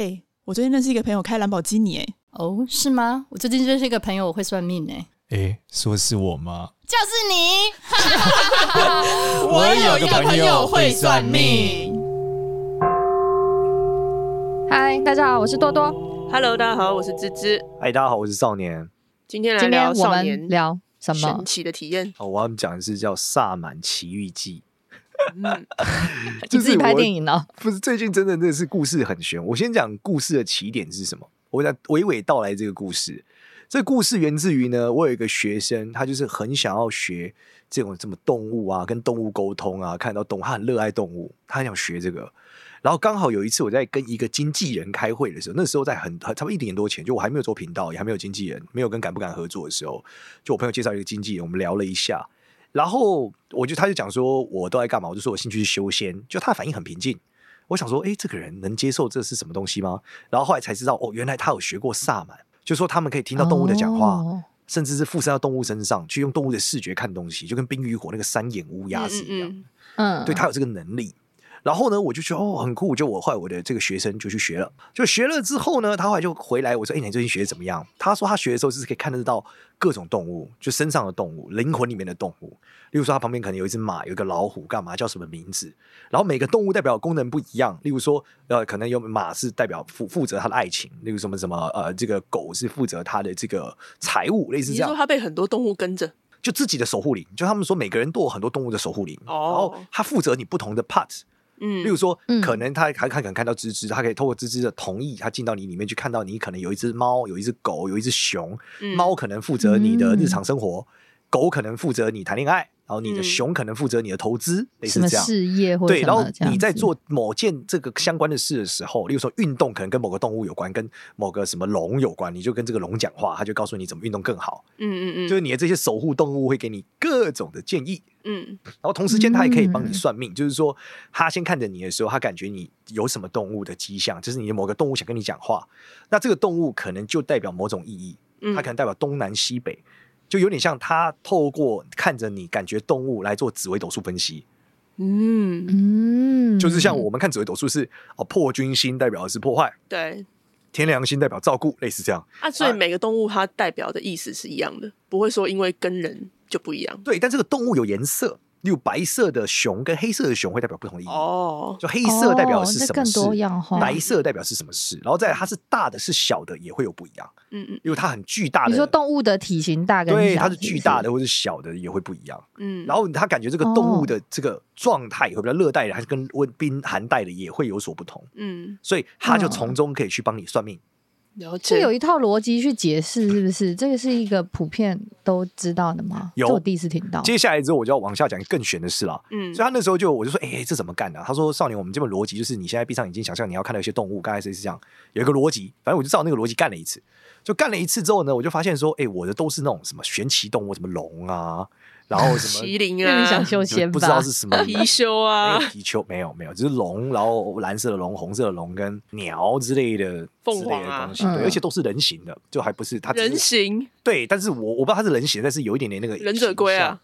哎，我最近认识一个朋友开兰博基尼，哎，哦，是吗？我最近认识一个朋友，我会算命，哎，哎，说是我吗？就是你。我有一个朋友会算命。嗨，大家好，我是多多。Hello，大家好，我是芝芝。嗨，大家好，我是少年。今天来聊少年聊什么神奇的体验？哦，我要讲的是叫《萨满奇遇记》。嗯，你自己拍电影呢？不是，最近真的那是故事很悬。我先讲故事的起点是什么？我在娓娓道来这个故事。这故事源自于呢，我有一个学生，他就是很想要学这种什么动物啊，跟动物沟通啊，看到动物，他很热爱动物，他很想学这个。然后刚好有一次我在跟一个经纪人开会的时候，那时候在很差不多一年多前，就我还没有做频道，也还没有经纪人，没有跟敢不敢合作的时候，就我朋友介绍一个经纪人，我们聊了一下。然后我就他就讲说，我都在干嘛？我就说我兴趣是修仙。就他的反应很平静。我想说，哎，这个人能接受这是什么东西吗？然后后来才知道，哦，原来他有学过萨满，就说他们可以听到动物的讲话，哦、甚至是附身到动物身上，去用动物的视觉看东西，就跟《冰与火》那个三眼乌鸦是一样。嗯，嗯，对他有这个能力。然后呢，我就觉得哦，很酷。就我后来我的这个学生就去学了，就学了之后呢，他后来就回来，我说：“哎，你最近学的怎么样？”他说：“他学的时候是可以看得到各种动物，就身上的动物、灵魂里面的动物。例如说，他旁边可能有一只马，有一个老虎，干嘛？叫什么名字？然后每个动物代表的功能不一样。例如说，呃，可能有马是代表负负责他的爱情，例如什么什么呃，这个狗是负责他的这个财务，类似这样。你说他被很多动物跟着，就自己的守护灵，就他们说每个人都有很多动物的守护灵，哦、然后他负责你不同的 part。嗯，例如说，可能他还可能看到芝芝，他可以透过芝芝的同意，他进到你里面去看到你可能有一只猫，有一只狗，有一只熊。猫可能负责你的日常生活，狗可能负责你谈恋爱。然后你的熊可能负责你的投资，类似这样。事业或对，然后你在做某件这个相关的事的时候，例如说运动可能跟某个动物有关，跟某个什么龙有关，你就跟这个龙讲话，他就告诉你怎么运动更好。嗯嗯嗯，就是你的这些守护动物会给你各种的建议。嗯，然后同时间他也可以帮你算命，就是说他先看着你的时候，他感觉你有什么动物的迹象，就是你的某个动物想跟你讲话，那这个动物可能就代表某种意义，它可能代表东南西北。就有点像他透过看着你感觉动物来做紫微斗数分析，嗯嗯，就是像我们看紫微斗数是哦，破军星代表的是破坏，对，天良星代表照顾，类似这样啊，所以每个动物它代表的意思是一样的，不会说因为跟人就不一样，对，但这个动物有颜色。例如白色的熊跟黑色的熊会代表不同的意义哦，就黑色代表的是什么事，白色代表是什么事，然后再来它是大的是小的也会有不一样，嗯嗯，因为它很巨大的，你说动物的体型大跟小，对，它是巨大的或是小的也会不一样，嗯，然后它感觉这个动物的这个状态会比较热带的还是跟温冰寒带的也会有所不同，嗯，所以它就从中可以去帮你算命。这有一套逻辑去解释，是不是？这个是一个普遍都知道的吗？有，我第一次听到。接下来之后，我就要往下讲更玄的事了。嗯，所以他那时候就我就说，哎、欸，这怎么干的？他说，少年，我们这本逻辑就是，你现在闭上眼睛，想象你要看到一些动物，刚才是这样，有一个逻辑。反正我就照那个逻辑干了一次，就干了一次之后呢，我就发现说，哎、欸，我的都是那种什么玄奇动物，什么龙啊。然后什么麒麟啊，你想修仙？不知道是什么 貔貅啊，貔貅没有没有，只是龙，然后蓝色的龙、红色的龙跟鸟之类的凤凰啊东西，对，而且都是人形的，就还不是它人形。对，但是我我不知道它是人形，但是有一点点那个忍者龟啊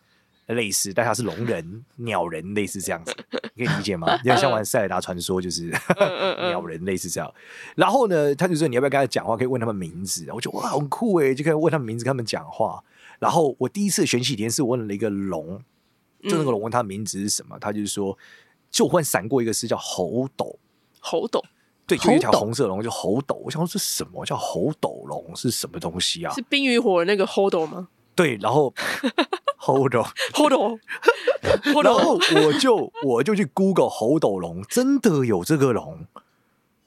类似，但他是龙人、鸟人类似这样子，你可以理解吗？就像玩塞尔达传说，就是 鸟人类似这样。然后呢，他就说你要不要跟他讲话？可以问他们名字。我觉得哇，很酷哎，就可以问他们名字，跟他们讲话。然后我第一次玄奇体验是问了一个龙。就那个龙问他名字是什么，他就是说，就忽然闪过一个是叫猴斗，猴斗，对，就一条红色龙就猴斗。我想说是什么叫猴斗龙是什么东西啊？是冰与火的那个猴斗吗？对，然后猴 斗，猴斗，然后我就 我就去 Google 猴斗龙，真的有这个龙，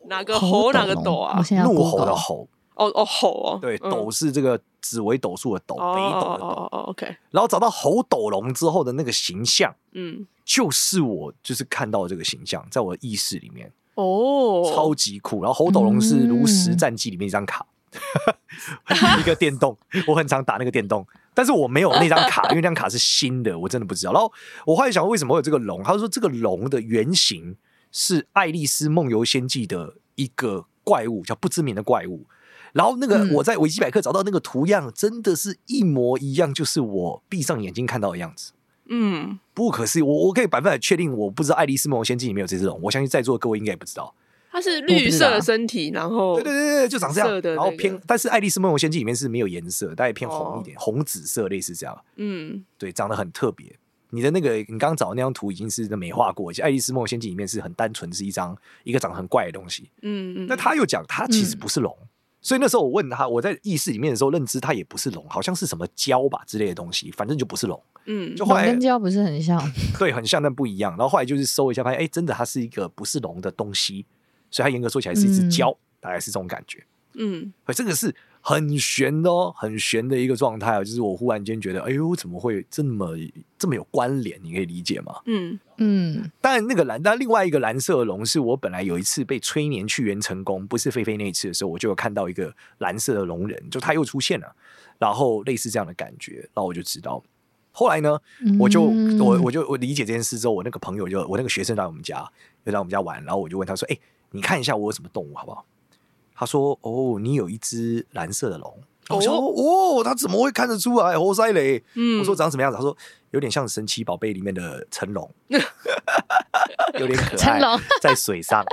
哪个猴哪个斗啊？怒吼的吼。哦哦吼哦，对，斗是这个紫微斗数的斗，北斗的斗。哦 OK。然后找到猴斗龙之后的那个形象，嗯，就是我就是看到这个形象，在我的意识里面。哦，超级酷。然后猴斗龙是炉石战记里面一张卡，一个电动，我很常打那个电动，但是我没有那张卡，因为那张卡是新的，我真的不知道。然后我后来想，为什么会有这个龙？他说这个龙的原型是《爱丽丝梦游仙境》的一个怪物，叫不知名的怪物。然后那个我在维基百科找到那个图样，真的是一模一样，就是我闭上眼睛看到的样子。嗯，不可思议，我我可以百分百确定，我不知道《爱丽丝梦游仙境》里面有这只龙。我相信在座的各位应该也不知道。它是绿色的身体，然后对对对对，就长这样。那个、然后偏，但是《爱丽丝梦游仙境》里面是没有颜色，大概偏红一点，哦、红紫色类似这样。嗯，对，长得很特别。你的那个你刚刚找的那张图已经是美化过，而且《爱丽丝梦游仙境》里面是很单纯，是一张一个长得很怪的东西。嗯嗯。那他又讲，他其实不是龙。嗯所以那时候我问他，我在意识里面的时候认知，它也不是龙，好像是什么蛟吧之类的东西，反正就不是龙。嗯，就后来跟蛟不是很像，对，很像但不一样。然后后来就是搜一下，发现哎，真的它是一个不是龙的东西，所以它严格说起来是一只蛟，嗯、大概是这种感觉。嗯，可这个是。很玄的哦，很玄的一个状态哦，就是我忽然间觉得，哎呦，怎么会这么这么有关联？你可以理解吗？嗯嗯。但那个蓝，但另外一个蓝色的龙，是我本来有一次被催眠去元成功，不是菲菲那一次的时候，我就有看到一个蓝色的龙人，就他又出现了，然后类似这样的感觉，然后我就知道。后来呢，我就我我就我理解这件事之后，我那个朋友就我那个学生来我们家，就来我们家玩，然后我就问他说：“哎，你看一下我有什么动物好不好？”他说：“哦，你有一只蓝色的龙。”我说：“哦，他怎么会看得出来？猴塞雷。”嗯，我说长什么样子？他说：“有点像神奇宝贝里面的成龙，有点可爱，成龙在水上。”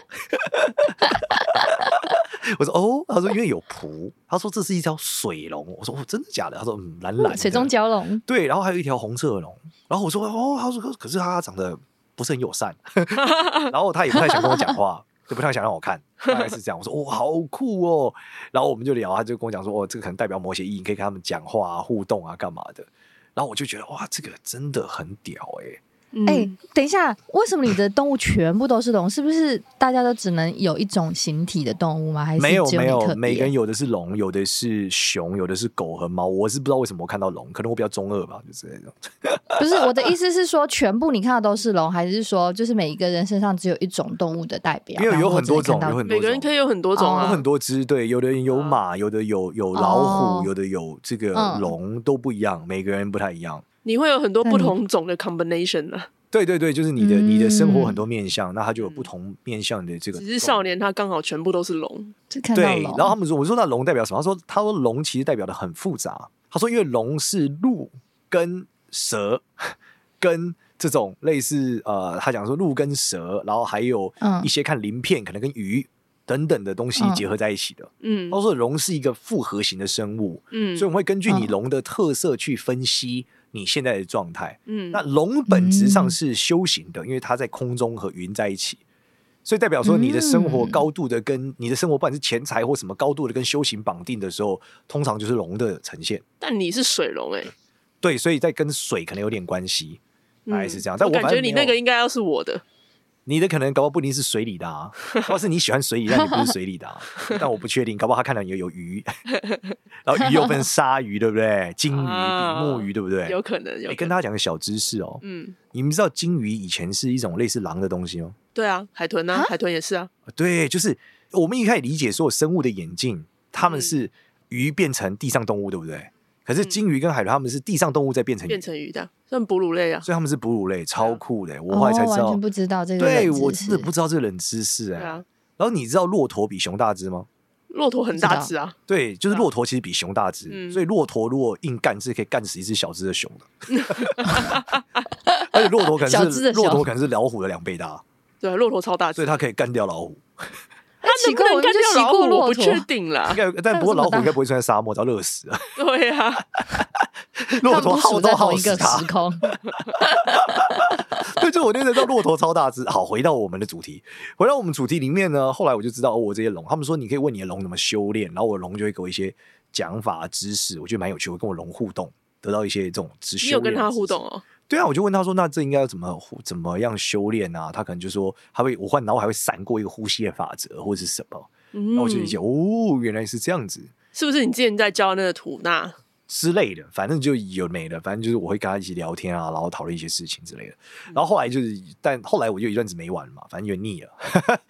我说：“哦。”他说：“因为有蹼。”他说：“这是一条水龙。”我说：“哦，真的假的？”他说：“嗯，蓝蓝水中蛟龙。”对，然后还有一条红色的龙。然后我说：“哦。”他说：“可是他长得不是很友善，然后他也不太想跟我讲话。”就不太想让我看，大概是这样。我说哦，好酷哦，然后我们就聊，他就跟我讲说，哦，这个可能代表某些意义，你可以跟他们讲话啊、互动啊、干嘛的。然后我就觉得哇，这个真的很屌哎、哎、欸，等一下，为什么你的动物全部都是龙？是不是大家都只能有一种形体的动物吗？还是没有没有，每个人有的是龙，有的是熊，有的是狗和猫。我是不知道为什么我看到龙，可能我比较中二吧，就是那种。不是我的意思是说，全部你看到都是龙，还是说就是每一个人身上只有一种动物的代表？因为有很多种，有很多，每个人可以有很多种啊，有很多只。对，有的人有马，有的有有老虎，哦、有的有这个龙，都不一样，每个人不太一样。你会有很多不同种的 combination 呢？对对对，就是你的、嗯、你的生活很多面向，那它就有不同面向的这个。只是少年他刚好全部都是龙，对。然后他们说，我说那龙代表什么？他说他说龙其实代表的很复杂。他说因为龙是鹿跟蛇 跟这种类似呃，他讲说鹿跟蛇，然后还有一些看鳞片可能跟鱼等等的东西结合在一起的。嗯，他说龙是一个复合型的生物，嗯，所以我们会根据你龙的特色去分析。你现在的状态，嗯，那龙本质上是修行的，嗯、因为它在空中和云在一起，所以代表说你的生活高度的跟你的生活，不管是钱财或什么高度的跟修行绑定的时候，通常就是龙的呈现。但你是水龙哎、欸，对，所以在跟水可能有点关系，大概是这样。嗯、但我感觉你那个应该要是我的。你的可能搞不好不一定是水里的啊，或是你喜欢水里，但你不是水里的啊。但我不确定，搞不好他看到你有鱼，然后鱼又分鲨鱼，对不对？金鱼、比目鱼，对不对？有可能。有。跟大家讲个小知识哦，嗯，你们知道金鱼以前是一种类似狼的东西吗？对啊，海豚啊，海豚也是啊。对，就是我们一开始理解所有生物的眼镜，他们是鱼变成地上动物，对不对？可是金鱼跟海豚，他们是地上动物在变成变成鱼的，算哺乳类啊，所以他们是哺乳类，超酷的。我后来才知道，完全不知道这个。对，我真的不知道这个冷知识哎。然后你知道骆驼比熊大只吗？骆驼很大只啊。对，就是骆驼其实比熊大只，所以骆驼如果硬干，是可以干死一只小只的熊的。而且骆驼可能是骆驼可能是老虎的两倍大。对，骆驼超大只，所以它可以干掉老虎。他骑过，我们就骑过骆驼，不确定啦。应该，但不过老虎应该不会穿在沙漠，早热死了。对呀，骆驼好多好一个时空。对，就我那时候知道骆驼超大只。好，回到我们的主题，回到我们主题里面呢。后来我就知道，哦，我这些龙，他们说你可以问你的龙怎么修炼，然后我龙就会给我一些讲法知识，我觉得蛮有趣。我跟我龙互动，得到一些这种知识。你有跟他互动哦？对啊，我就问他说：“那这应该要怎么怎么样修炼啊？”他可能就说：“他会，我换，然后还会闪过一个呼吸的法则，或者是什么。”那、嗯、我就理解哦，原来是这样子。是不是你之前在教那个吐纳？之类的，反正就有没了。反正就是我会跟他一起聊天啊，然后讨论一些事情之类的。然后后来就是，但后来我就一阵子没玩嘛，反正有点腻了。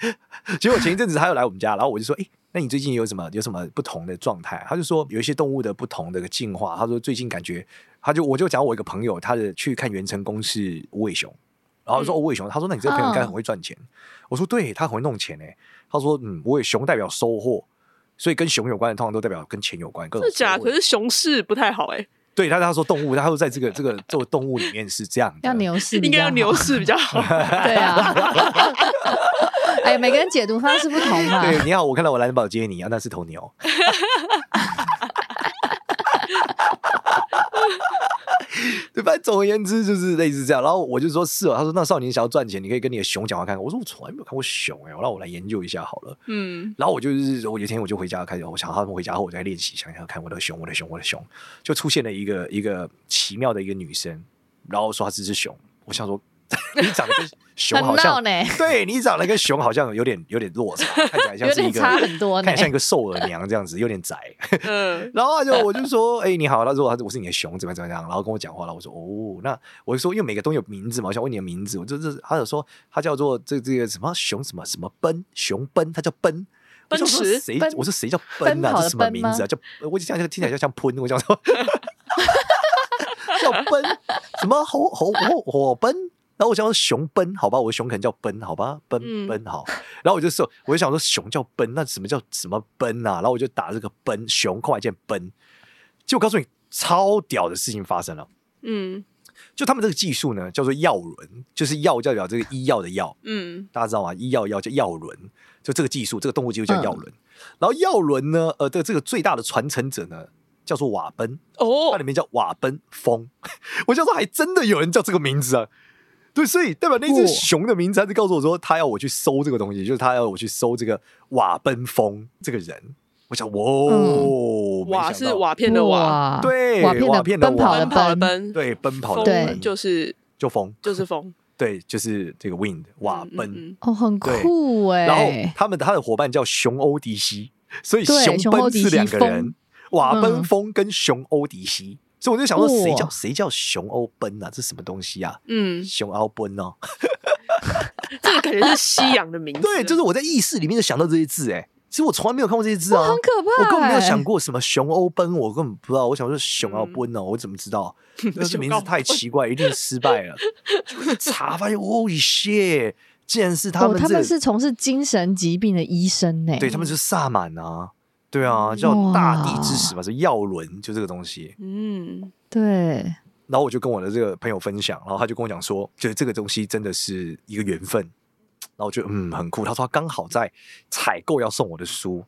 结果前一阵子他又来我们家，然后我就说：“哎、欸，那你最近有什么有什么不同的状态？”他就说有一些动物的不同的进化。他说最近感觉，他就我就讲我一个朋友，他的去看袁成功是无尾熊，然后说无尾熊，他说那你这个朋友应该很会赚钱。嗯、我说对，他很会弄钱哎。他说嗯，无尾熊代表收获。所以跟熊有关的，通常都代表跟钱有关。各种是假，可是熊市不太好哎、欸。对他，他说动物，他说在这个这个这个动物里面是这样的，要牛市，应该要牛市比较好。对啊，哎，每个人解读方式不同嘛。对，你好，我看到我蓝宝接你啊，那是头牛。对，反正总而言之就是类似这样。然后我就说是哦，他说那少年想要赚钱，你可以跟你的熊讲话看看。我说我从来没有看过熊哎、欸，我让我来研究一下好了。嗯，然后我就是我有一天我就回家开始，我想他们回家后我再练习，想想看我的熊，我的熊，我的熊，就出现了一个一个奇妙的一个女生，然后说她是只熊，我想说。你长得跟熊好像，对你长得跟熊好像有点有点落差，看起来像是一个差很多，看像一个瘦耳娘这样子，有点窄。嗯，然后他就我就说，哎，你好，他说我是你的熊，怎么怎么样，然后跟我讲话了。我说哦，那我就说，因为每个东西有名字嘛，我想问你的名字。我就这他有说他叫做这这个什么熊什么什么奔熊奔，他叫奔奔驰。谁？我说谁叫奔啊？这什么名字啊？叫我就讲这个听起来就像喷，我讲说叫奔什么火火火火奔。然后我想说熊奔，好吧，我的熊可能叫奔，好吧，奔奔好。然后我就说，我就想说熊叫奔，那什么叫什么奔啊？然后我就打这个奔熊，空白键奔。结果告诉你，超屌的事情发生了。嗯，就他们这个技术呢，叫做药轮，就是药代表这个医药的药。嗯，大家知道吗？医药药叫药轮，就这个技术，这个动物技术叫药轮。嗯、然后药轮呢，呃的这个最大的传承者呢，叫做瓦奔。哦，它里面叫瓦奔风。我就说，还真的有人叫这个名字啊。对，所以代表那只熊的名字，他就告诉我说，他要我去搜这个东西，就是他要我去搜这个瓦奔风这个人。我想，哇，瓦是瓦片的瓦，对，瓦片的瓦奔跑的奔，对，奔跑的奔。就是就风，就是风，对，就是这个 wind 瓦奔，哦，很酷哎。然后他们他的伙伴叫熊欧迪西，所以熊奔是两个人，瓦奔风跟熊欧迪西。所以我就想说，谁叫谁叫熊欧奔啊？这什么东西啊？嗯，熊欧奔哦，这个感觉是西洋的名字。对，就是我在意识里面就想到这些字，哎，其实我从来没有看过这些字啊，很可怕。我根本没有想过什么熊欧奔，我根本不知道。我想说熊欧奔哦，我怎么知道？那这名字太奇怪，一定失败了。查发现，哦，shit，竟然是他们，他们是从事精神疾病的医生呢。对，他们是萨满啊。对啊，叫大地之石嘛，是药轮，就这个东西。嗯，对。然后我就跟我的这个朋友分享，然后他就跟我讲说，就是这个东西真的是一个缘分。然后我就嗯很酷，他说他刚好在采购要送我的书，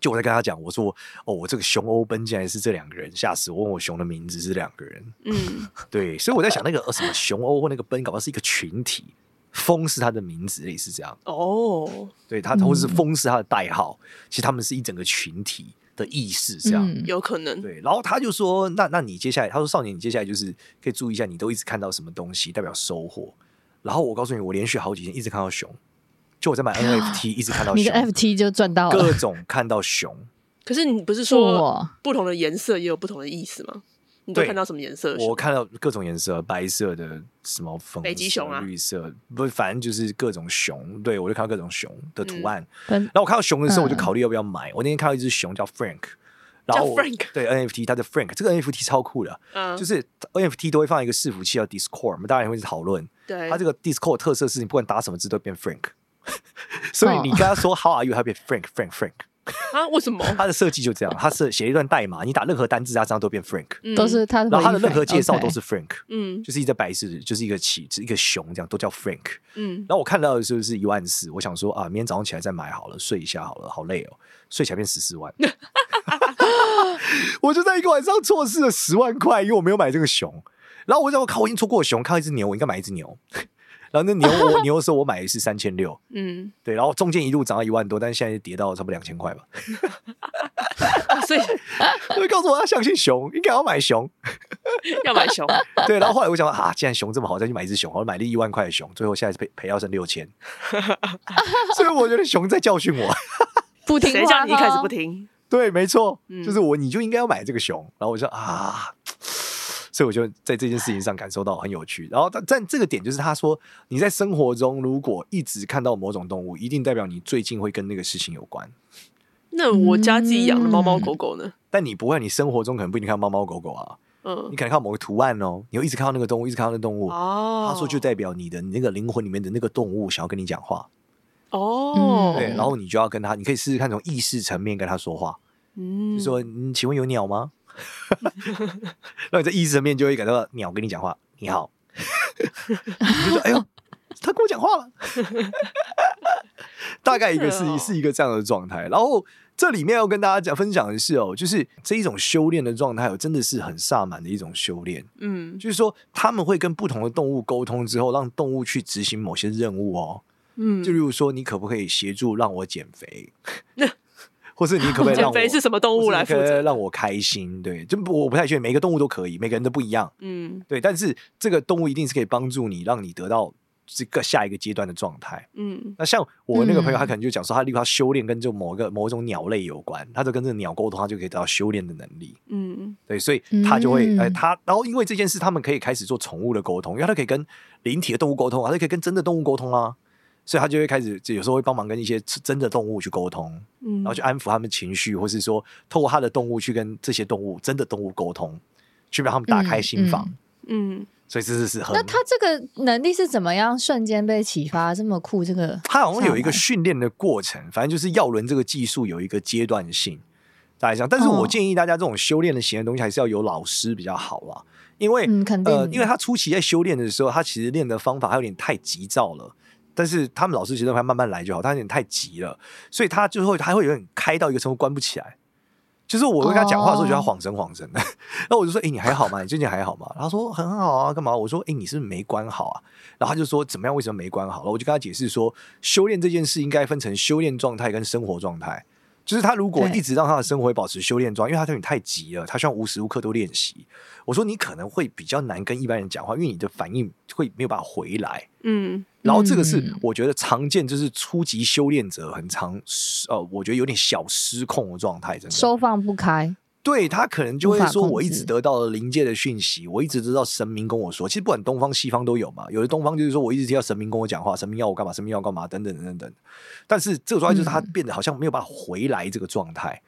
就我在跟他讲，我说哦，我这个熊欧奔竟然是这两个人，吓死我！问我熊的名字是两个人。嗯，对，所以我在想那个什么熊欧或那个奔，搞不好是一个群体。风是他的名字，类似这样哦。Oh, 对他，或是风是他的代号。嗯、其实他们是一整个群体的意识，这样、嗯、有可能。对，然后他就说：“那那你接下来，他说少年，你接下来就是可以注意一下，你都一直看到什么东西，代表收获。”然后我告诉你，我连续好几天一直看到熊，就我在买 NFT，一直看到熊，你的 NFT 就赚到了，各种看到熊。可是你不是说不同的颜色也有不同的意思吗？你都看到什么颜色？我看到各种颜色，白色的、什么粉、北极熊啊、绿色，不，反正就是各种熊。对，我就看到各种熊的图案。然后我看到熊的时候，我就考虑要不要买。我那天看到一只熊叫 Frank，然后 Frank 对 NFT，它的 Frank 这个 NFT 超酷的，就是 NFT 都会放一个伺服器叫 Discord，我们当然会讨论。对，它这个 Discord 特色是你不管打什么字都变 Frank，所以你跟他说 How are you？他变 Frank，Frank，Frank。啊？为什么？他的设计就这样，他是写一段代码，你打任何单字，他身上都变 Frank，都是他。然后他的任何介绍都是 Frank，嗯，就是一只白色，就是一个旗，一个熊，这样都叫 Frank，嗯。然后我看到的时候是一万四，我想说啊，明天早上起来再买好了，睡一下好了，好累哦，睡起来变十四万，我就在一个晚上错失了十万块，因为我没有买这个熊。然后我想，我靠，我已经错过了熊，看到一只牛，我应该买一只牛。然后那牛我 牛的时候我买的是三千六，嗯，对，然后中间一路涨到一万多，但是现在跌到差不多两千块吧。所以，所以告诉我要相信熊，应该要买熊，要买熊。对，然后后来我想啊，既然熊这么好，再去买一只熊，我买了一万块的熊，最后现在赔赔到剩六千。所以我觉得熊在教训我，不听话，谁叫你一开始不听？对，没错，嗯就是我，你就应该要买这个熊。然后我就啊，所以我就在这件事情上感受到很有趣。然后但但这个点就是他说，你在生活中如果一直看到某种动物，一定代表你最近会跟那个事情有关。那我家自己养的猫猫狗狗呢？但你不会，你生活中可能不一定看到猫猫狗狗啊，嗯你，可能看到某个图案哦，你会一直看到那个动物，一直看到那个动物。哦，他说就代表你的你那个灵魂里面的那个动物想要跟你讲话，哦，对，然后你就要跟他，你可以试试看从意识层面跟他说话，嗯，就说嗯，请问有鸟吗？那你在意识层面就会感到鸟跟你讲话，你好，你就说哎呦，他跟我讲话了，大概一个是是一个这样的状态。然后这里面要跟大家讲分享的是哦，就是这一种修炼的状态哦，真的是很萨满的一种修炼。嗯就是说，他们会跟不同的动物沟通之后，让动物去执行某些任务哦。嗯，就例如说，你可不可以协助让我减肥，或是你可不可以让我减肥是什么动物来可以责？让我开心？对，就我不太确定，每个动物都可以，每个人都不一样。嗯对，但是这个动物一定是可以帮助你，让你得到这个下一个阶段的状态。嗯那像我那个朋友，嗯他可能就讲说，他例如他修炼跟就某个某一种鸟类有关，他就跟这个鸟沟通，他就可以得到修炼的能力。嗯对，所以他就会，嗯呃，他然后因为这件事，他们可以开始做宠物的沟通，因为他可以跟灵体的动物沟通啊，他可以跟真的动物沟通啊，所以他就会开始，就有时候会帮忙跟一些真的动物去沟通，嗯，然后去安抚他们情绪，或是说透过他的动物去跟这些动物真的动物沟通，去让他们打开心房。嗯嗯所以这是是很，那他这个能力是怎么样瞬间被启发？这么酷，这个他好像有一个训练的过程，反正就是药轮这个技术有一个阶段性，大概这样。但是我哦建议大家这种修炼的型的东西，还是要有老师比较好啦，因为、嗯肯定呃，因为他初期在修炼的时候，他其实练的方法还有点太急躁了。但是他们老师其实还慢慢来就好，他有点太急了，所以他最后他会有点开到一个程度关不起来。就是我跟他讲话的时候，觉得他晃神晃神的，然后我就说：“哎、你还好吗？你最近还好吗？”他说：“很好啊，干嘛？”我说：“哎、你是不是没关好啊？”然后他就说：“怎么样？为什么没关好了？”我就跟他解释说，修炼这件事应该分成修炼状态跟生活状态。就是他如果一直让他的生活保持修炼状态，因为他有点太急了，他需要无时无刻都练习。我说你可能会比较难跟一般人讲话，因为你的反应会没有办法回来。嗯然后这个是嗯我觉得常见，就是初级修炼者很常呃，我觉得有点小失控的状态，真的。收放不开。对他可能就会说，我一直得到了灵界的讯息，我一直知道神明跟我说，其实不管东方西方都有嘛。有的东方就是说我一直听到神明跟我讲话，神明要我干嘛，神明要我干嘛，等等等等等。但是这个状态就是他变得好像没有办法回来这个状态。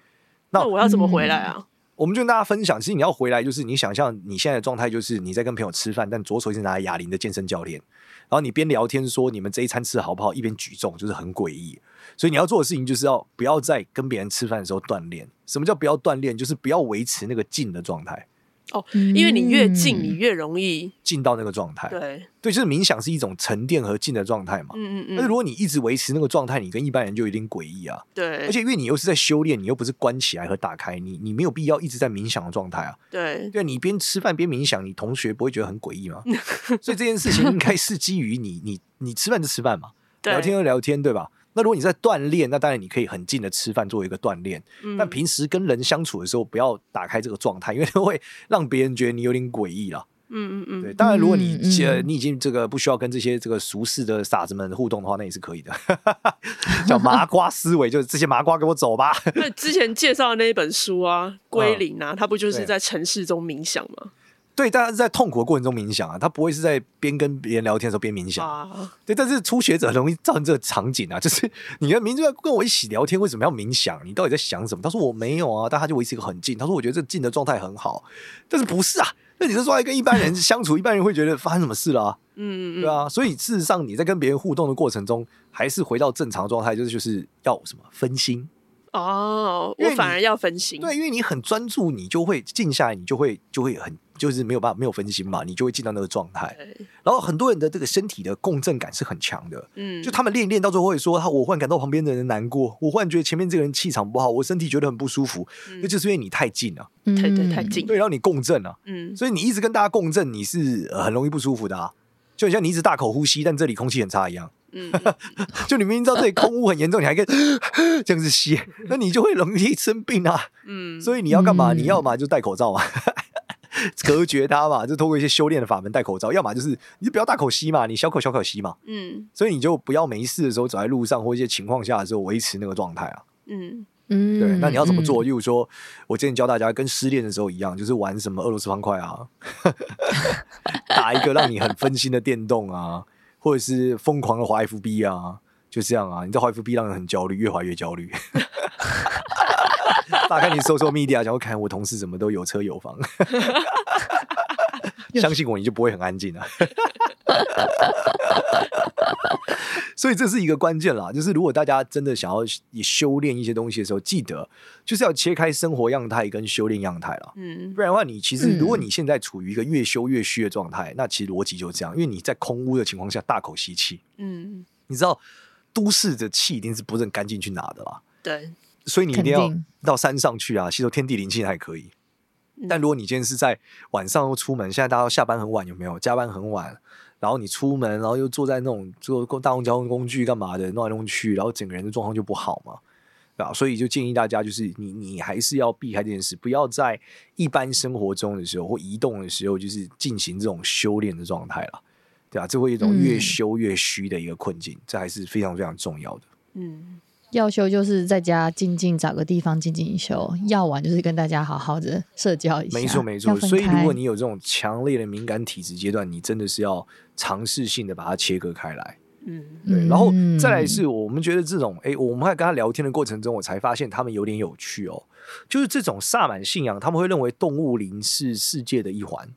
那那我要怎么回来啊？我们就跟大家分享，其实你要回来，就是你想象你现在的状态，就是你在跟朋友吃饭，但左手一直拿哑铃的健身教练，然后你边聊天说你们这一餐吃的好不好，一边举重，就是很诡异。所以你要做的事情就是要不要在跟别人吃饭的时候锻炼。什么叫不要锻炼？就是不要维持那个静的状态，因为你越近，嗯你越容易进到那个状态。对，对，就是冥想是一种沉淀和静的状态嘛。嗯嗯嗯，但是如果你一直维持那个状态，你跟一般人就有点诡异啊。对，而且因为你又是在修炼，你又不是关起来和打开，你你没有必要一直在冥想的状态啊。对，对，你边吃饭边冥想，你同学不会觉得很诡异吗？所以这件事情应该是基于你你你吃饭就吃饭嘛，聊天就聊天，对吧？那如果你在锻炼，那当然你可以很近的吃饭作为一个锻炼，嗯但平时跟人相处的时候，不要打开这个状态，因为会让别人觉得你有点诡异了。嗯嗯嗯对，嗯，当然如果你嗯嗯呃你已经这个不需要跟这些这个俗世的傻子们互动的话，那也是可以的。叫麻瓜思维，就是这些麻瓜给我走吧。那之前介绍的那一本书啊，归零嗯啊，它不就是在城市中冥想吗？对，大家是在痛苦的过程中冥想啊，他不会是在边跟别人聊天的时候边冥想。啊，对，但是初学者很容易造成这个场景啊，就是 你跟明就跟我一起聊天，为什么要冥想？你到底在想什么？他说我没有啊，但他就维持一个很静。他说我觉得这静的状态很好，但是不是啊？那你这状态跟一般人 相处，一般人会觉得发生什么事了、啊？嗯嗯对啊，所以事实上你在跟别人互动的过程中，还是回到正常状态，就是就是要什么分心。哦，我反而要分心，对，因为你很专注，你就会静下来，你就会就会很就是没有办法没有分心嘛，你就会进到那个状态。然后很多人的这个身体的共振感是很强的，嗯，就他们练一练到最后会说，他我忽然感到旁边的人难过，我忽然觉得前面这个人气场不好，我身体觉得很不舒服，嗯。那就是因为你太近了，对对嗯。太近，对，然后你共振了，嗯，所以你一直跟大家共振，你是呃很容易不舒服的啊，就很像你一直大口呼吸，但这里空气很差一样。嗯，就你明明知道这里空污很严重，你还可以这样子吸，那你就会容易生病啊。嗯，所以你要干嘛？嗯。你要嘛就戴口罩嘛，隔绝它嘛，就通过一些修炼的法门戴口罩；要么就是你就不要大口吸嘛，你小口小口吸嘛。嗯所以你就不要没事的时候走在路上或一些情况下的时候维持那个状态啊。嗯，嗯，对，那你要怎么做？嗯例如说，我之前教大家跟失恋的时候一样，就是玩什么俄罗斯方块啊，打一个让你很分心的电动啊，或者是疯狂的滑 FB 啊，就这样啊。你在滑 FB 让人很焦虑，越滑越焦虑。大概你搜搜 media，然后看我同事怎么都有车有房，相信我，你就不会很安静了。所以这是一个关键啦，就是如果大家真的想要也修炼一些东西的时候，记得就是要切开生活样态跟修炼样态了。嗯不然的话，你其实如果你现在处于一个越修越虚的状态，那其实逻辑就是这样，因为你在空屋的情况下大口吸气，嗯，你知道都市的气一定是不是很干净去拿的啦，对，所以你一定要到山上去啊，吸收天地灵气还可以。但如果你今天是在晚上又出门，现在大家下班很晚，有没有加班很晚？然后你出门，然后又坐在那种坐大众交通工具干嘛的，弄来弄去，然后整个人的状况就不好嘛，对吧？所以就建议大家，就是你你还是要避开这件事，不要在一般生活中的时候或移动的时候，就是进行这种修炼的状态了，对吧？这会有一种越修越虚的一个困境，这还是非常非常重要的。嗯，要修就是在家静静找个地方静静修，要玩就是跟大家好好的社交一下。没错没错，所以如果你有这种强烈的敏感体质阶段，你真的是要尝试性的把它切割开来。嗯对，然后嗯再来是我们觉得这种，哎，我们在跟他聊天的过程中，我才发现他们有点有趣哦，就是这种萨满信仰，他们会认为动物灵是世界的一环。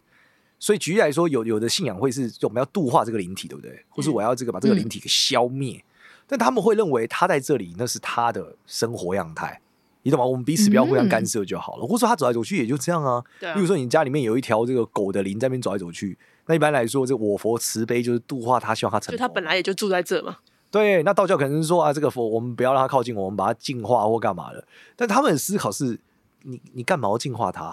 所以举例来说，有有的信仰会是我们要度化这个灵体，对不对？或是我要这个把这个灵体给消灭，但他们会认为他在这里，那是他的生活样态。你懂吗？我们彼此不要互相干涉就好了。或者说他走来走去也就这样啊。对啊例如说你家里面有一条这个狗的灵在那边走来走去，那一般来说，这我佛慈悲就是度化他，希望他成佛。就他本来也就住在这嘛。对，那道教可能是说啊，这个佛我们不要让他靠近我，我们把它净化或干嘛的。但他们的思考是，你你干嘛要净化它？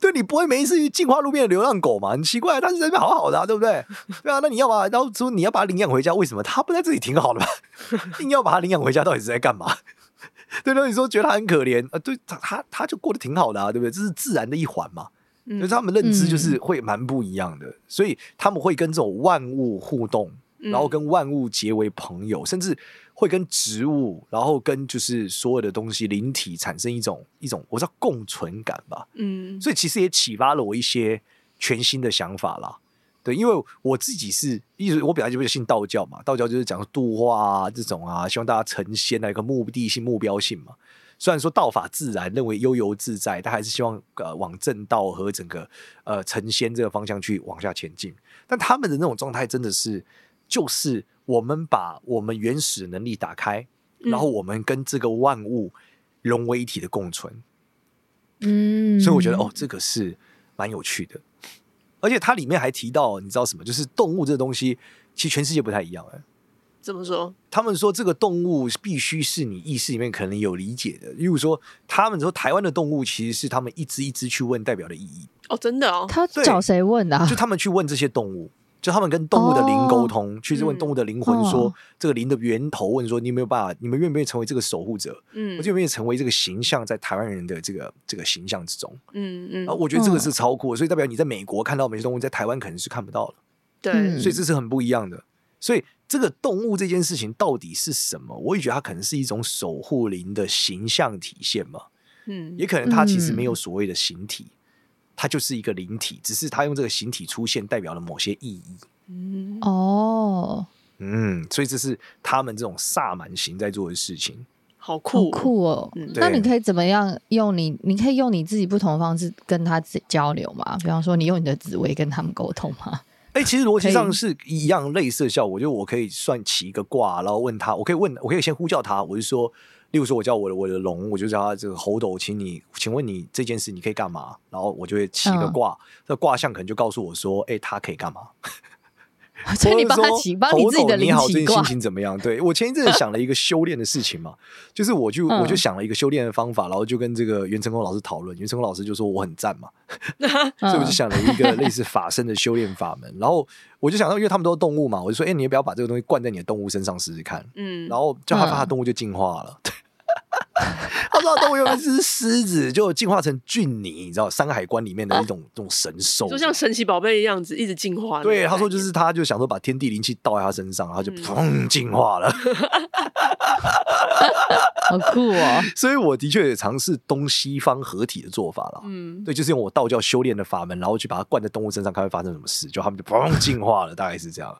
对，你不会没事去净化路边的流浪狗嘛？很奇怪，它是在那边好好的、啊，对不对？对啊，那你要把，然后说你要把它领养回家，为什么？它不在这里挺好的吧？硬要把它领养回家，到底是在干嘛？对，那你说觉得它很可怜啊？对，它它它就过得挺好的啊，对不对？这是自然的一环嘛。嗯所以他们认知就是会蛮不一样的，所以他们会跟这种万物互动，然后跟万物结为朋友，甚至会跟植物，然后跟就是所有的东西灵体产生一种一种我叫共存感吧。嗯，所以其实也启发了我一些全新的想法啦。对，因为我自己是，一直我本来就比较信道教嘛，道教就是讲度化啊这种啊，希望大家成仙的一个目的性、目标性嘛。虽然说道法自然，认为悠游自在，但还是希望呃往正道和整个呃成仙这个方向去往下前进。但他们的那种状态真的是，就是我们把我们原始能力打开，然后我们跟这个万物融为一体的共存。嗯，所以我觉得哦，这个是蛮有趣的。而且它里面还提到，你知道什么？就是动物这个东西，其实全世界不太一样哎。怎么说？他们说这个动物必须是你意识里面可能有理解的。例如说，他们说台湾的动物其实是他们一只一只去问代表的意义。哦，真的哦。他找谁问的、啊？就他们去问这些动物，就他们跟动物的灵沟通，哦、去问动物的灵魂说，嗯、这个灵的源头，问说你有没有办法，你们愿不愿意成为这个守护者？嗯，我愿不愿意成为这个形象，在台湾人的这个这个形象之中？嗯嗯。啊，我觉得这个是超酷，所以代表你在美国看到某些动物，在台湾可能是看不到的。对，所以这是很不一样的。所以这个动物这件事情到底是什么？我也觉得它可能是一种守护灵的形象体现嘛。嗯，也可能它其实没有所谓的形体，它就是一个灵体，只是它用这个形体出现，代表了某些意义。嗯，哦，嗯，所以这是他们这种萨满型在做的事情，好酷，好酷哦。嗯，那你可以怎么样用你？你可以用你自己不同的方式跟他交流吗？比方说，你用你的紫微跟他们沟通吗？哎、欸，其实逻辑上是一样类似的效果。就我可以算起一个卦，然后问他，我可以问，我可以先呼叫他，我就说，例如说，我叫我的我的龙，我就叫他这个猴斗，请你，请问你这件事你可以干嘛？然后我就会起一个卦，这、嗯、卦象可能就告诉我说，哎、欸，他可以干嘛？所以你帮他起，帮你自己的灵你好，最近心情怎么样？对，我前一阵子想了一个修炼的事情嘛，就是我就、嗯、我就想了一个修炼的方法，然后就跟这个袁成功老师讨论，袁成功老师就说我很赞嘛，所以我就想了一个类似法身的修炼法门，然后我就想到，因为他们都是动物嘛，我就说，哎、欸，你要不要把这个东西灌在你的动物身上试试看？嗯，然后叫他把，他动物就进化了。嗯 他说动物原本是狮子，就进化成俊尼，你知道《山海关》里面的一种这种神兽，就像神奇宝贝一样子，一直进化。对，他说就是他，就想说把天地灵气倒在他身上，然后就砰进化了。好酷哦！所以我的确也尝试东西方合体的做法了。嗯，对，就是用我道教修炼的法门，然后去把它灌在动物身上，看会发生什么事，就他们就砰进化了，大概是这样。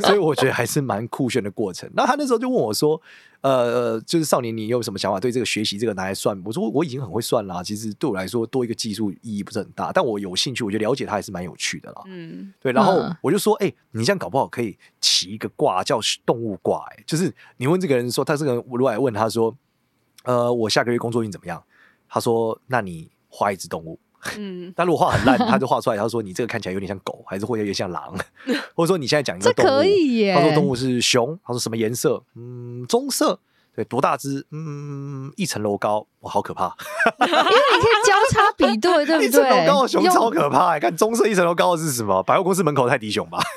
所以我觉得还是蛮酷炫的过程。那他那时候就问我说。呃，就是少年，你有什么想法？对这个学习这个拿来算？我说我已经很会算啦，其实对我来说多一个技术意义不是很大，但我有兴趣，我觉得了解它还是蛮有趣的啦。嗯，对。然后我就说，哎、欸，你这样搞不好可以起一个卦叫动物卦，哎，就是你问这个人说，他这个人如果来问他说，呃，我下个月工作运怎么样？他说，那你画一只动物。嗯，但如果画很烂，他就画出来，他说你这个看起来有点像狗，还是会有点像狼，或者说你现在讲一个动物，这可以耶。他说动物是熊，他说什么颜色？嗯，棕色。对，多大只？嗯，一层楼高，哇，好可怕。因为你可以交叉比对，对不对？一层楼高的熊超可怕，你看棕色一层楼高的是什么？百货公司门口泰迪熊吧？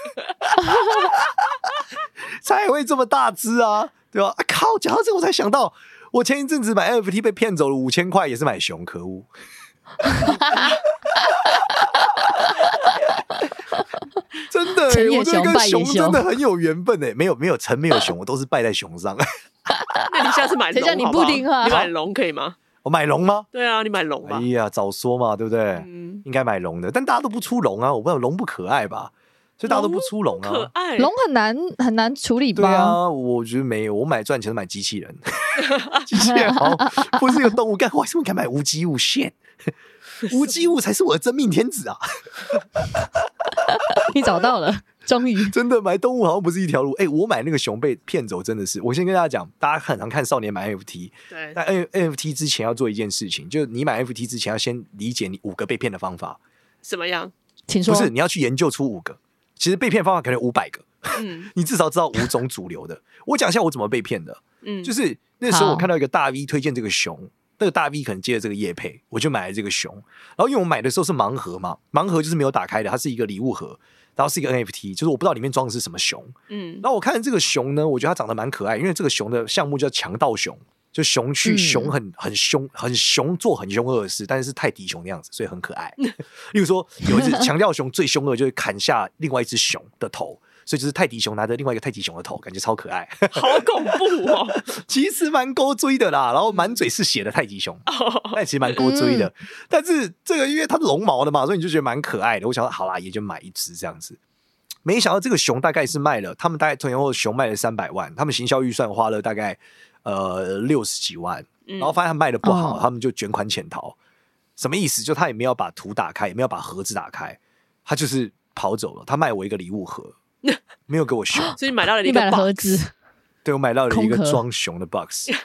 才会这么大只啊，对吧？啊靠！讲到这个，我才想到，我前一阵子买 NFT 被骗走了五千块，也是买熊，可恶。真的、欸，我这跟熊真的很有缘分哎、欸，没有没有成没有熊，我都是败在熊上。那你下次买龙，等你不听话，你买龙可以吗？我买龙吗？对啊，你买龙吧。哎呀，早说嘛，对不对？嗯，应该买龙的，但大家都不出龙啊，我不知道龙不可爱吧，所以大家都不出龙啊。可爱，龙很难很难处理吧？对啊，我觉得没有，我买赚钱是买机器人，机器人好，不是一个动物，干为什么敢买无机物线？无机物才是我的真命天子啊！你找到了，终于真的买动物好像不是一条路。哎、欸，我买那个熊被骗走，真的是。我先跟大家讲，大家很常看少年买 NFT，对，但 NFT 之前要做一件事情，就是你买 NFT 之前要先理解你五个被骗的方法。什么样？请说。不是，你要去研究出五个。其实被骗方法可能五百个，嗯，你至少知道五种主流的。我讲一下我怎么被骗的。嗯，就是那时候我看到一个大 V 推荐这个熊。那个大 V 可能接了这个叶配，我就买了这个熊。然后因为我买的时候是盲盒嘛，盲盒就是没有打开的，它是一个礼物盒，然后是一个 NFT，就是我不知道里面装的是什么熊。嗯，然后我看这个熊呢，我觉得它长得蛮可爱，因为这个熊的项目叫强盗熊，就熊去熊很很凶，很熊做很凶恶的事，但是是泰迪熊那样子，所以很可爱。例如说有一只强调熊最凶恶，就是砍下另外一只熊的头。所以就是泰迪熊拿着另外一个泰迪熊的头，感觉超可爱，好恐怖哦！其实蛮勾追的啦，然后满嘴是血的泰迪熊，但其实蛮勾追的。嗯、但是这个因为它是绒毛的嘛，所以你就觉得蛮可爱的。我想说好啦，也就买一只这样子。没想到这个熊大概是卖了，他们大概前后熊卖了三百万，他们行销预算花了大概呃六十几万，然后发现他卖的不好，嗯、他们就卷款潜逃。什么意思？就他也没有把图打开，也没有把盒子打开，他就是跑走了。他卖我一个礼物盒。没有给我熊，所以你买到了一个 box, 盒子。对，我买到了一个装熊的 box。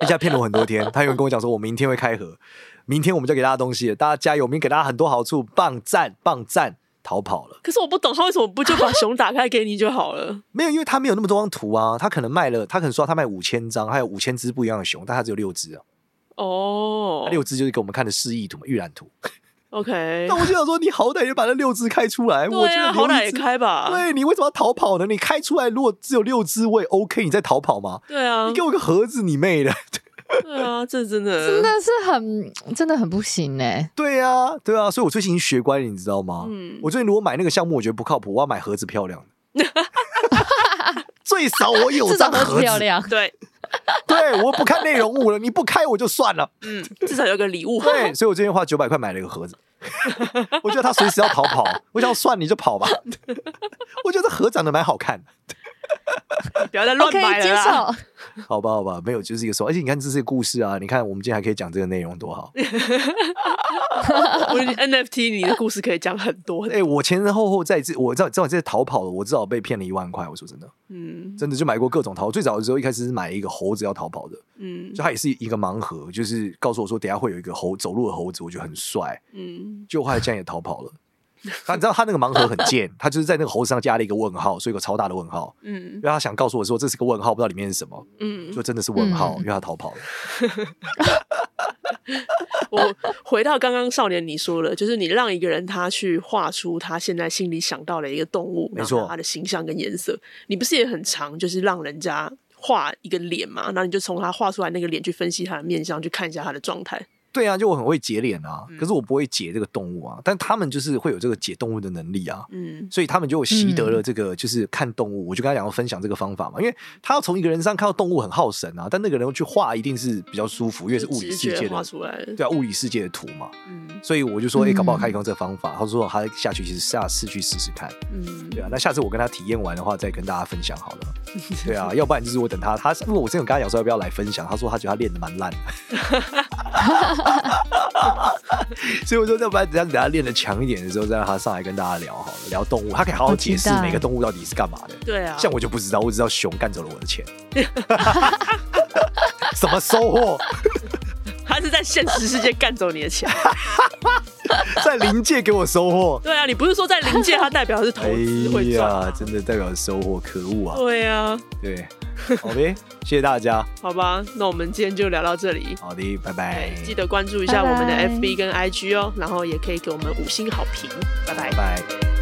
一下骗了我很多天，他有人跟我讲说，我明天会开盒，明天我们就给大家东西，大家加油，我们给大家很多好处，棒赞棒赞，逃跑了。可是我不懂，他为什么不就把熊打开给你就好了？没有，因为他没有那么多张图啊，他可能卖了，他可能说他卖五千张，还有五千只不一样的熊，但他只有六只啊。哦，六只就是给我们看的示意图嘛，预览图。OK，那我就想说，你好歹也把那六只开出来。啊，我觉得好歹也开吧。对，你为什么要逃跑呢？你开出来，如果只有六只，我也 OK，你在逃跑吗？对啊，你给我个盒子，你妹的！对啊，这真的真的是很真的很不行哎。对啊，对啊，所以我最近学乖了，你知道吗？嗯，我最近如果买那个项目，我觉得不靠谱，我要买盒子漂亮的。最少我有张盒子漂亮，对。对，我不看内容物了，你不开我就算了。嗯，至少有个礼物。对，所以我最近花九百块买了一个盒子。我觉得他随时要逃跑，我想算你就跑吧。我觉得盒长得蛮好看的。不要再乱买了啦。好吧，好吧，没有，就是一个说，而且你看这是个故事啊，你看我们今天还可以讲这个内容，多好。我 NFT 你的故事可以讲很多。哎、欸，我前前后后在这，我知道知道这逃跑了，我至少被骗了一万块。我说真的，嗯，真的就买过各种逃。最早的时候一开始是买一个猴子要逃跑的，嗯，就它也是一个盲盒，就是告诉我说等下会有一个猴走路的猴子，我觉得很帅，嗯，就后来这样也逃跑了。他你知道他那个盲盒很贱，他就是在那个猴子上加了一个问号，所以有个超大的问号。嗯，因为他想告诉我说这是个问号，不知道里面是什么。嗯，就真的是问号，嗯、因为他逃跑了。我回到刚刚少年你说了，就是你让一个人他去画出他现在心里想到的一个动物，没错，他的形象跟颜色，你不是也很常就是让人家画一个脸嘛？然后你就从他画出来那个脸去分析他的面相，去看一下他的状态。对啊，就我很会解脸啊，可是我不会解这个动物啊，但他们就是会有这个解动物的能力啊，嗯，所以他们就习得了这个，就是看动物，我就跟他讲要分享这个方法嘛，因为他要从一个人身上看到动物很耗神啊，但那个人去画一定是比较舒服，因为是物理世界的画出来，对啊，物理世界的图嘛，嗯，所以我就说，哎，搞不好可以用这个方法，他说他下去其实下次去试试看，嗯，对啊，那下次我跟他体验完的话，再跟大家分享好了，对啊，要不然就是我等他，他因为我之前有跟他讲说要不要来分享，他说他觉得他练的蛮烂的。所以我说，要不然等下等下练的强一点的时候，再让他上来跟大家聊好了，聊动物，他可以好好解释每个动物到底是干嘛的。对啊，像我就不知道，我只知道熊干走了我的钱，什么收获？他是在现实世界干走你的钱，在灵界给我收获。对啊，你不是说在灵界，它代表是投资会赚、啊哎、真的代表收获，可恶啊！对啊，对，OK，谢谢大家。好吧，那我们今天就聊到这里。好的，拜拜。记得关注一下我们的 FB 跟 IG 哦，然后也可以给我们五星好评。拜拜。拜拜。